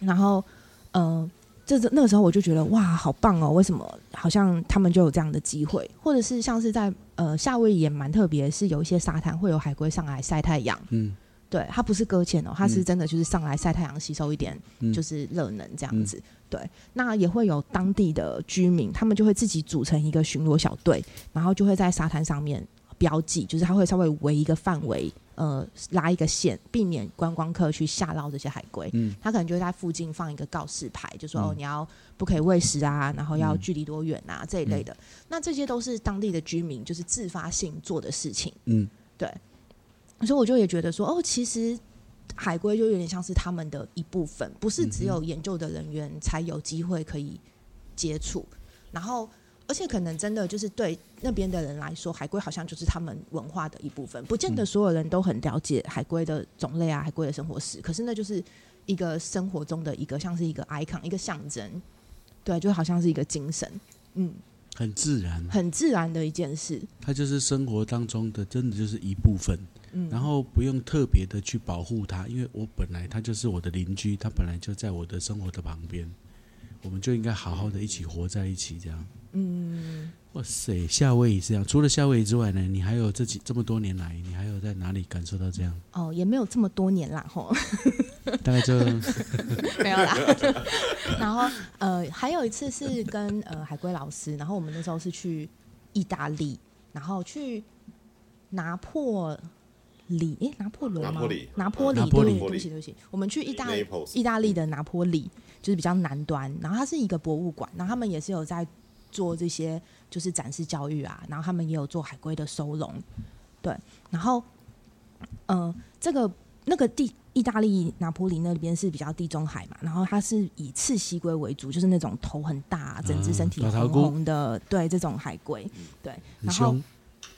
[SPEAKER 2] 然后，嗯、这这那个时候我就觉得哇，好棒哦！为什么好像他们就有这样的机会，或者是像是在呃夏威夷也蛮特别，是有一些沙滩会有海龟上来晒太阳，
[SPEAKER 1] 嗯
[SPEAKER 2] 对，它不是搁浅哦，它是
[SPEAKER 1] 嗯
[SPEAKER 2] 真的就是上来晒太阳，吸收一点
[SPEAKER 1] 嗯
[SPEAKER 2] 就是热能这样子。对，那也会有当地的居民，他们就会自己组成一个巡逻小队，然后就会在沙滩上面标记，就是他会稍微围一个范围，呃，拉一个线，避免观光客去下捞这些海龟。
[SPEAKER 1] 嗯
[SPEAKER 2] 他可能就会在附近放一个告示牌，就说、
[SPEAKER 1] 嗯
[SPEAKER 2] 哦，你要不可以喂食啊，然后要
[SPEAKER 1] 嗯
[SPEAKER 2] 距离多远啊、这一类的。那这些都是当地的居民就是自发性做的事情。
[SPEAKER 1] 嗯
[SPEAKER 2] 对，所以我就也觉得说，哦，其实海龟就有点像是他们的一部分，不是只有研究的人员才有机会可以接触，然后。而且可能真的就是对那边的人来说，海龟好像就是他们文化的一部分，不见得所有人都很了解海龟的种类啊，海龟的生活史。可是那就是一个生活中的一个像是一个 icon，一个象征，对，就好像是一个精神，嗯，
[SPEAKER 1] 很自然，
[SPEAKER 2] 很自然的一件事，
[SPEAKER 1] 它就是生活当中的，真的就是一部分。
[SPEAKER 2] 嗯，
[SPEAKER 1] 然后不用特别的去保护它，因为我本来它就是我的邻居，它本来就在我的生活的旁边，我们就应该好好的一起活在一起，这样。
[SPEAKER 2] 嗯，
[SPEAKER 1] 哇塞，夏威夷是这样。除了夏威夷之外呢，你还有这几这么多年来，你还有在哪里感受到这样？
[SPEAKER 2] 哦，也没有这么多年啦，吼。
[SPEAKER 1] 大概就 [LAUGHS]
[SPEAKER 2] 没有啦。[LAUGHS] 然后呃，还有一次是跟呃海龟老师，然后我们那时候是去意大利，然后去拿破里，诶，拿破仑吗？
[SPEAKER 3] 拿破里
[SPEAKER 2] 拿坡里，
[SPEAKER 1] 拿坡里
[SPEAKER 2] 对对不起，对不起，我们去意大意大利的拿坡里，就是比较南端，然后它是一个博物馆，然后他们也是有在做这些就是展示教育啊，然后他们也有做海龟的收容，对，然后嗯、呃这个那个地意大利拿坡里那边是比较地中海嘛，然后它是以赤蜥龟为主，就是那种头很大、整只身体红红的，对这种海龟，对，然后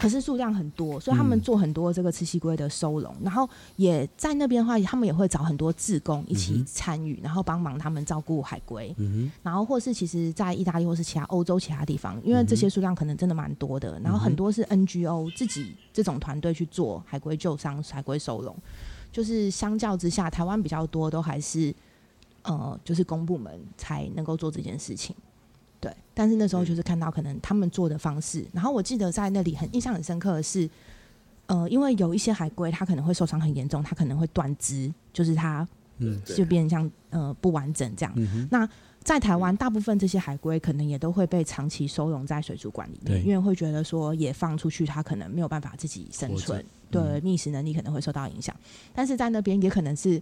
[SPEAKER 2] 可是数量很多，所以他们做很多这个吃西龟的收容，然后也在那边的话，他们也会找很多志工一起参与，然后帮忙他们照顾海龟。
[SPEAKER 1] 嗯
[SPEAKER 2] 然后或是其实，在意大利或是其他欧洲其他地方，因为这些数量可能真的蛮多的，然后很多是 NGO 自己这种团队去做海龟救伤、海龟收容，就是相较之下，台湾比较多都还是呃，就是公部门才能够做这件事情。对，但是那时候就是看到可能他们做的方式，然后我记得在那里很印象很深刻的是，呃，因为有一些海龟它可能会受伤很严重，它可能会断肢，就是它
[SPEAKER 1] 嗯
[SPEAKER 2] 就变成像呃不完整这样。
[SPEAKER 1] 嗯，
[SPEAKER 2] 那在台湾，大部分这些海龟可能也都会被长期收容在水族馆里面，因为会觉得说也放出去，它可能没有办法自己生存
[SPEAKER 1] 着，
[SPEAKER 2] 对
[SPEAKER 1] 嗯
[SPEAKER 2] 觅食能力可能会受到影响。但是在那边也可能是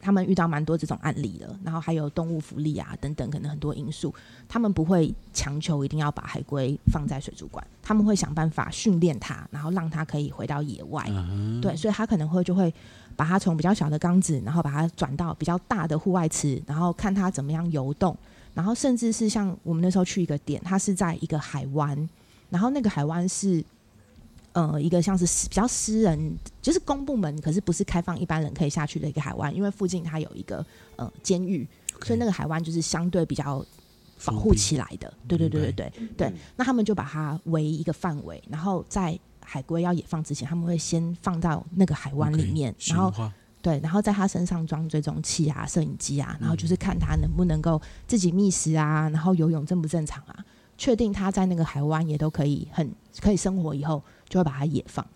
[SPEAKER 2] 他们遇到蛮多这种案例的，然后还有动物福利啊等等，可能很多因素，他们不会强求一定要把海龟放在水族馆，他们会想办法训练它，然后让它可以回到野外。对，所以他可能会就会把它从比较小的缸子，然后把它转到比较大的户外池，然后看它怎么样游动，然后甚至是像我们那时候去一个点，它是在一个海湾，然后那个海湾是。呃，一个像是私比较私人，就是公部门，可是不是开放一般人可以下去的一个海湾，因为附近它有一个呃监狱，所以那个海湾就是相对比较保护起来的。对对对对对。对，那他们就把它围一个范围，然后在海龟要野放之前，他们会先放到那个海湾里面，然后
[SPEAKER 1] 后
[SPEAKER 2] 对，然后在它身上装追踪器啊、摄影机啊，然后就是看它能不能够自己觅食啊，然后游泳正不正常啊，确定它在那个海湾也都可以很可以生活以后，就会把它野放。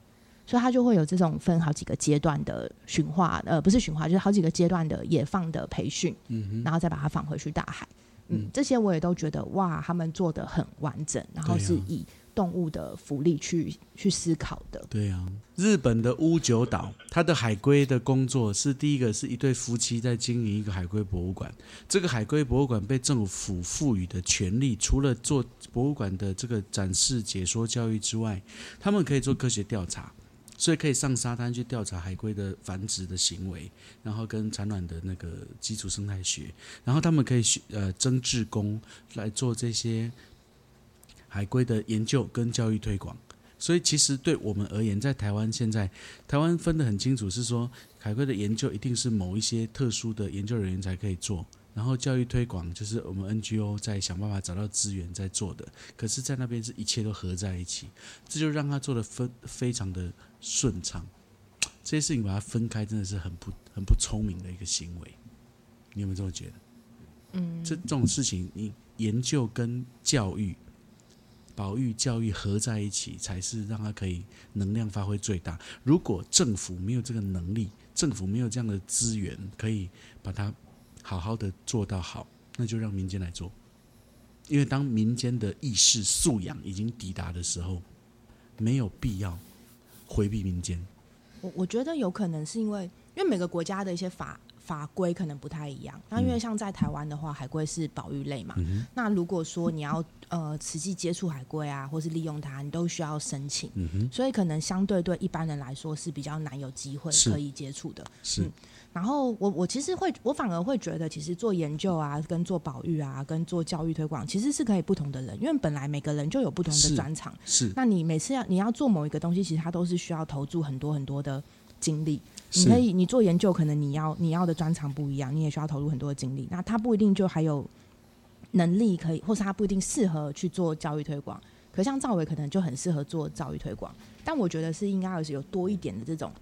[SPEAKER 2] 所以它就会有这种分好几个阶段的驯化，呃，不是驯化，就是好几个阶段的野放的培训，
[SPEAKER 1] 嗯，
[SPEAKER 2] 然后再把它放回去大海。嗯，
[SPEAKER 1] 嗯
[SPEAKER 2] 这些我也都觉得哇，他们做的很完整，然后是以动物的福利去去思考的。
[SPEAKER 1] 对啊，日本的屋久岛，它的海龟的工作是第一个是一对夫妻在经营一个海龟博物馆。这个海龟博物馆被政府赋予的权利，除了做博物馆的这个展示、解说、教育之外，他们可以做科学调查，所以可以上沙滩去调查海龟的繁殖的行为，然后跟产卵的那个基础生态学，然后他们可以呃征志工来做这些海龟的研究跟教育推广。所以其实对我们而言，在台湾现在，台湾分得很清楚，是说海龟的研究一定是某一些特殊的研究人员才可以做，然后教育推广就是我们 NGO 在想办法找到资源在做的。可是，在那边是一切都合在一起，这就让他做的分非常的顺畅。这些事情把它分开，真的是很不很不聪明的一个行为。你有没有这么觉得？
[SPEAKER 2] 嗯，
[SPEAKER 1] 这这种事情，你研究跟教育、保育、教育合在一起，才是让它可以能量发挥最大。如果政府没有这个能力，政府没有这样的资源，可以把它好好的做到好，那就让民间来做。因为当民间的意识素养已经抵达的时候，没有必要回避民间。
[SPEAKER 2] 我我觉得有可能是因为，因为每个国家的一些法法规可能不太一样。那因为像在台湾的话，海龟是保育类嘛，
[SPEAKER 1] 嗯
[SPEAKER 2] 那如果说你要呃实际接触海龟啊，或是利用它，你都需要申请，
[SPEAKER 1] 嗯，
[SPEAKER 2] 所以可能相对对一般人来说是比较难有机会可以接触的。
[SPEAKER 1] 是
[SPEAKER 2] 嗯然后我我其实会，我反而会觉得，其实做研究啊，跟做保育啊，跟做教育推广，其实是可以不同的人，因为本来每个人就有不同的专长。
[SPEAKER 1] 是
[SPEAKER 2] 那你每次要你要做某一个东西，其实它都是需要投注很多很多的精力。你可以，你做研究，可能你要你要的专长不一样，你也需要投入很多的精力。那他不一定就还有能力可以，或是他不一定适合去做教育推广。可像赵伟可能就很适合做教育推广，但我觉得是应该是有多一点的这种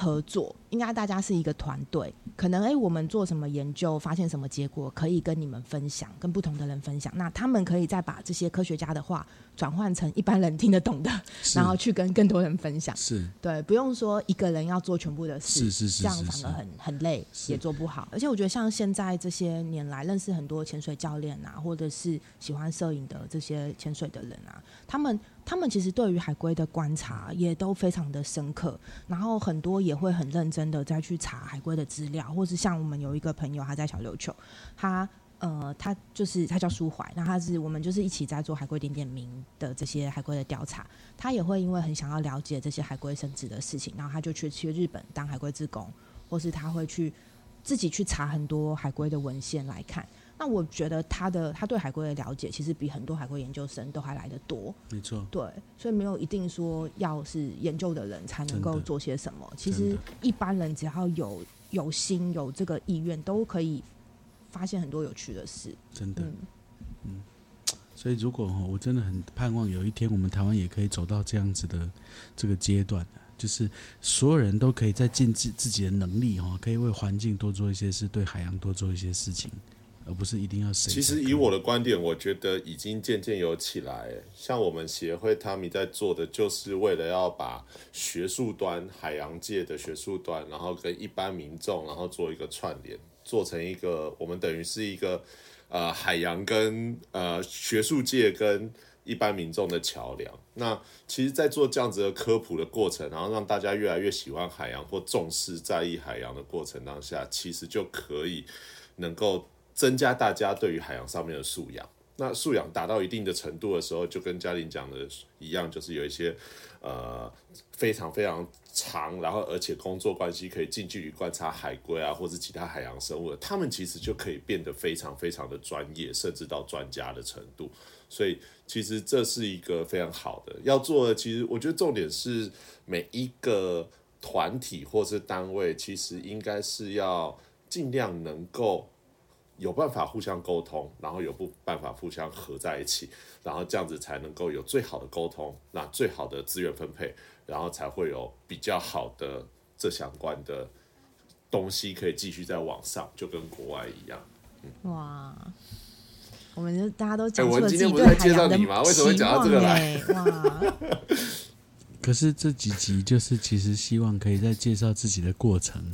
[SPEAKER 2] 合作，应该大家是一个团队。可能诶，我们做什么研究，发现什么结果，可以跟你们分享，跟不同的人分享。那他们可以再把这些科学家的话转换成一般人听得懂的，然后去跟更多人分享。
[SPEAKER 1] 是
[SPEAKER 2] 对，不用说一个人要做全部的事，
[SPEAKER 1] 是是是
[SPEAKER 2] 这样反而很很累，也做不好。而且我觉得像现在这些年来认识很多潜水教练啊，或者是喜欢摄影的这些潜水的人啊，他们他们其实对于海龟的观察也都非常的深刻，然后很多也会很认真的再去查海龟的资料，或是像我们有一个朋友他在小琉球，他。呃，他就是他叫舒怀，那他是我们就是一起在做海龟点点名的这些海龟的调查，他也会因为很想要了解这些海龟生殖的事情，然后他就去去日本当海龟志工，或是他会去自己去查很多海龟的文献来看。那我觉得他的他对海龟的了解，其实比很多海龟研究生都还来得多。
[SPEAKER 1] 没错，
[SPEAKER 2] 对，所以没有一定说要是研究的人才能够做些什么。其实一般人只要有有心有这个意愿，都可以发现很多有趣的事。
[SPEAKER 1] 真的。
[SPEAKER 2] 嗯，
[SPEAKER 1] 所以，如果哦我真的很盼望有一天我们台湾也可以走到这样子的这个阶段，就是所有人都可以在尽自自己的能力哈，可以为环境多做一些事，对海洋多做一些事情，而不是一定要谁。
[SPEAKER 3] 其实以我的观点，我觉得已经渐渐有起来。像我们协会他们在做的，就是为了要把学术端、海洋界的学术端，然后跟一般民众，然后做一个串联，做成一个我们等于是一个呃海洋跟呃学术界跟一般民众的桥梁。那其实，在做这样子的科普的过程，然后让大家越来越喜欢海洋或重视在意海洋的过程当下，其实就可以能够增加大家对于海洋上面的素养。那素养达到一定的程度的时候，就跟嘉玲讲的一样，就是有一些呃非常非常长，然后而且工作关系可以近距离观察海龟啊，或是其他海洋生物，他们其实就可以变得非常非常的专业，甚至到专家的程度。所以其实这是一个非常好的要做的。其实我觉得重点是每一个团体或是单位，其实应该是要尽量能够有办法互相沟通，然后有不办法互相合在一起，然后这样子才能够有最好的沟通，那最好的资源分配，然后才会有比较好的这相关的东西可以继续在网上，就跟国外一样。
[SPEAKER 2] 哇，我们就大家都讲出了自己
[SPEAKER 3] 今天不是在介
[SPEAKER 2] 对海洋的
[SPEAKER 3] 绍你吗为什么会
[SPEAKER 2] 期
[SPEAKER 3] 讲到这个
[SPEAKER 2] 望
[SPEAKER 3] 来。
[SPEAKER 1] 可是这几集就是其实希望可以再介绍自己的过程，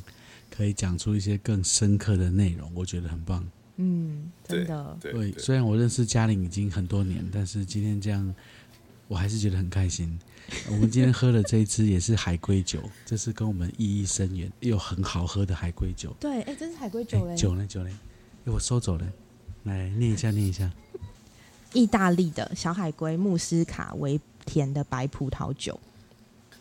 [SPEAKER 1] 可以讲出一些更深刻的内容，我觉得很棒。
[SPEAKER 2] 嗯，真的，
[SPEAKER 3] 对
[SPEAKER 1] 对，
[SPEAKER 3] 对
[SPEAKER 1] 虽然我认识嘉玲已经很多年，但是今天这样，我还是觉得很开心。[LAUGHS] 我们今天喝的这一支也是海龟酒，这是跟我们意义深远又很好喝的海龟酒。
[SPEAKER 2] 对，哎，这是海龟酒嘞
[SPEAKER 1] 哎，，酒呢？酒呢？哎，我收走了。来念一下，念一下。
[SPEAKER 2] 意大利的小海龟穆斯卡维甜的白葡萄酒，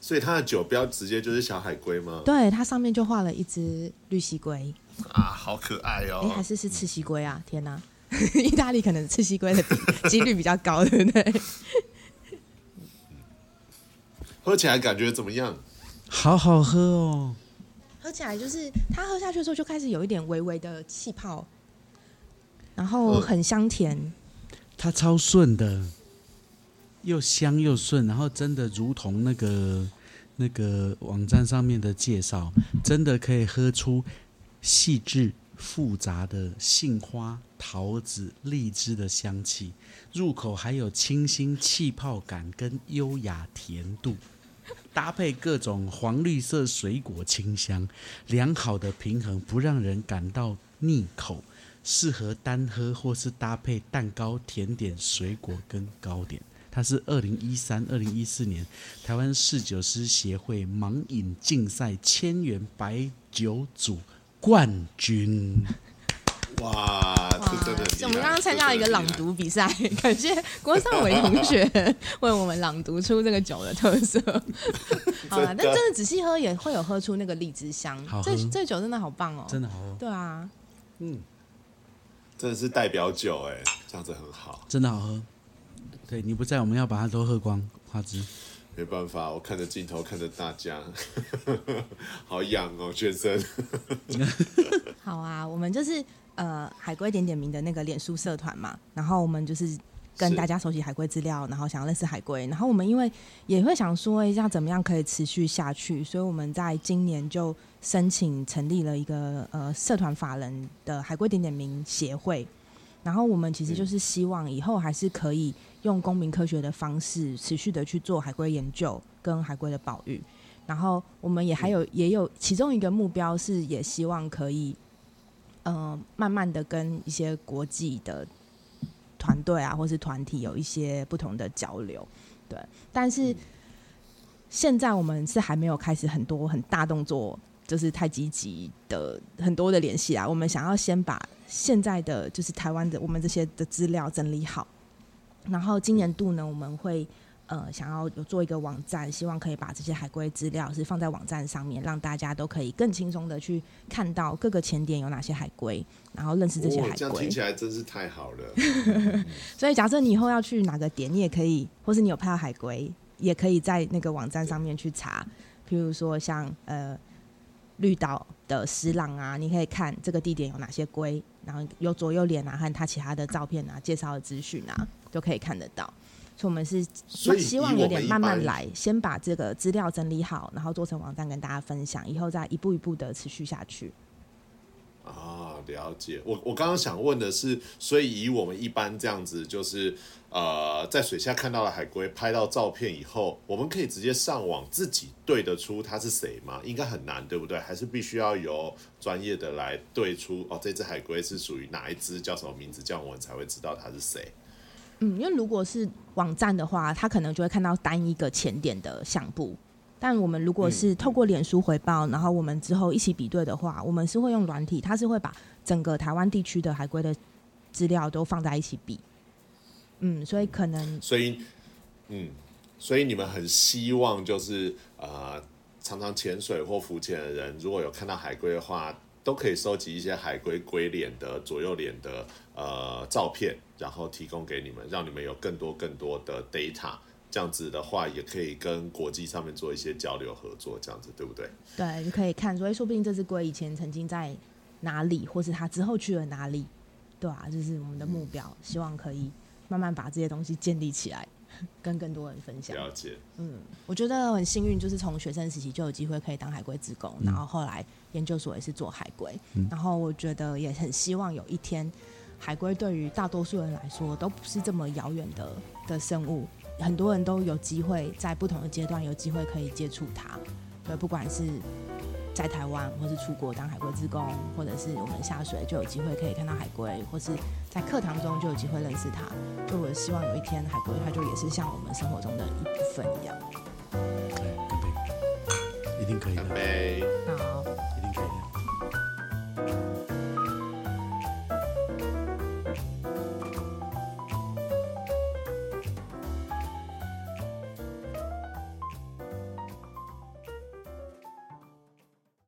[SPEAKER 3] 所以它的酒标直接就是小海龟吗？
[SPEAKER 2] 对，它上面就画了一只绿蜥龟，
[SPEAKER 3] 啊，好可爱
[SPEAKER 2] 哎、
[SPEAKER 3] 哦！
[SPEAKER 2] 还是是赤蜥龟啊！天哪，[LAUGHS] 意大利可能赤蜥龟的比几率比较高，对不对？
[SPEAKER 3] 喝起来感觉怎么样？
[SPEAKER 1] 好好喝哦。
[SPEAKER 2] 喝起来就是它喝下去的时候就开始有一点微微的气泡，然后
[SPEAKER 3] 嗯
[SPEAKER 2] 很香甜，
[SPEAKER 1] 它超顺的，又香又顺，然后真的如同那个那个网站上面的介绍，真的可以喝出细致复杂的杏花、桃子、荔枝的香气，入口还有清新气泡感跟优雅甜度。搭配各种黄绿色水果清香，良好的平衡，不让人感到腻口，适合单喝或是搭配蛋糕、甜点、水果跟糕点。它是二零一三、二零一四年台湾侍酒师协会盲饮竞赛千元白酒组冠军。
[SPEAKER 3] 哇，这真的很厉害
[SPEAKER 2] 我们刚刚参加了一个朗，读比赛，感谢郭尚伟同学 [LAUGHS] 为我们朗读出这个酒的特色。[LAUGHS] 好了，但
[SPEAKER 3] 真的
[SPEAKER 2] 仔细喝也会有喝出那个荔枝香
[SPEAKER 1] 好，
[SPEAKER 2] 这这酒真的好棒哦！
[SPEAKER 1] 真的好喝，
[SPEAKER 2] 对啊，
[SPEAKER 3] 真的是代表酒哎，这样子很好。
[SPEAKER 1] 真的好喝。对你不在，我们要把它都喝光。花枝，
[SPEAKER 3] 没办法，我看着镜头，看着大家，[LAUGHS] 好痒哦，全身。
[SPEAKER 2] 好啊，我们就是呃海龟点点名的那个脸书社团嘛，然后我们就是跟大家收集海龟资料，然后想要认识海龟，然后我们因为也会想说，一下怎么样可以持续下去，所以我们在今年就申请成立了一个呃社团法人的海龟点点名协会，然后我们其实就是希望以后还是可以用公民科学的方式持续的去做海龟研究跟海龟的保育。然后我们也还有也有其中一个目标是，也希望可以，呃，慢慢的跟一些国际的团队啊，或是团体有一些不同的交流，对。但是现在我们是还没有开始很多很大动作，就是太积极的很多的联系啊。我们想要先把现在的就是台湾的我们这些的资料整理好，然后今年度呢，我们会呃想要有做一个网站，希望可以把这些海龟资料是放在网站上面，让大家都可以更轻松的去看到各个潜点有哪些海龟，然后认识这些海
[SPEAKER 3] 哦，这样听。起来真是太好了。[LAUGHS]
[SPEAKER 2] 所以假设你以后要去哪个点，你也可以，或是你有拍到海龟，也可以在那个网站上面去查。譬如说像呃绿岛的石朗啊，你可以看这个地点有哪些龟，然后有左右脸啊和它其他的照片啊、介绍的资讯啊，都可以看得到。所以我们是希望有点慢慢来，先把这个资料整理好，然后做成网站跟大家分享，以后再一步一步的持续下去。
[SPEAKER 3] 啊，了解。我我刚刚想问的是，所以以我们一般这样子，就是呃，在水下看到了海龟，拍到照片以后，我们可以直接上网自己对得出它是谁吗？应该很难，对不对？还是必须要由专业的来对出哦，这只海龟是属于哪一只，叫什么名字，这样我们才会知道它是谁。
[SPEAKER 2] 嗯，因为如果是网站的话，他可能就会看到单一个前点的相簿。但我们如果是透过脸书回报，然后我们之后一起比对的话，我们是会用软体，它是会把整个台湾地区的海龟的资料都放在一起比。嗯，所以可能
[SPEAKER 3] 所以，嗯，所以你们很希望就是呃，常常潜水或浮潜的人，如果有看到海龟的话，都可以收集一些海龟龟脸的左右脸的呃照片，然后提供给你们，让你们有更多更多的 data。这样子的话，也可以跟国际上面做一些交流合作，这样子对不对？
[SPEAKER 2] 对，就可以看说，哎，说不定这只龟以前曾经在哪里，或是它之后去了哪里，对啊，这是我们的目标，希望可以慢慢把这些东西建立起来，[LAUGHS] 跟更多人分享。
[SPEAKER 3] 了解。
[SPEAKER 2] 嗯我觉得很幸运，就是从学生时期就有机会可以当海龟职工，然后后来研究所也是做海龟，然后我觉得也很希望有一天，海龟对于大多数人来说都不是这么遥远的的生物，很多人都有机会在不同的阶段有机会可以接触它，对，不管是在台湾，或是出国当海龟职工，或者是我们下水就有机会可以看到海龟，或是在课堂中就有机会认识它。就我希望有一天海龟它就也是像我们生活中的一部分一样。
[SPEAKER 1] 对，干杯，一定可以的
[SPEAKER 3] 干，杯！
[SPEAKER 2] 好。
[SPEAKER 1] 一定可以的。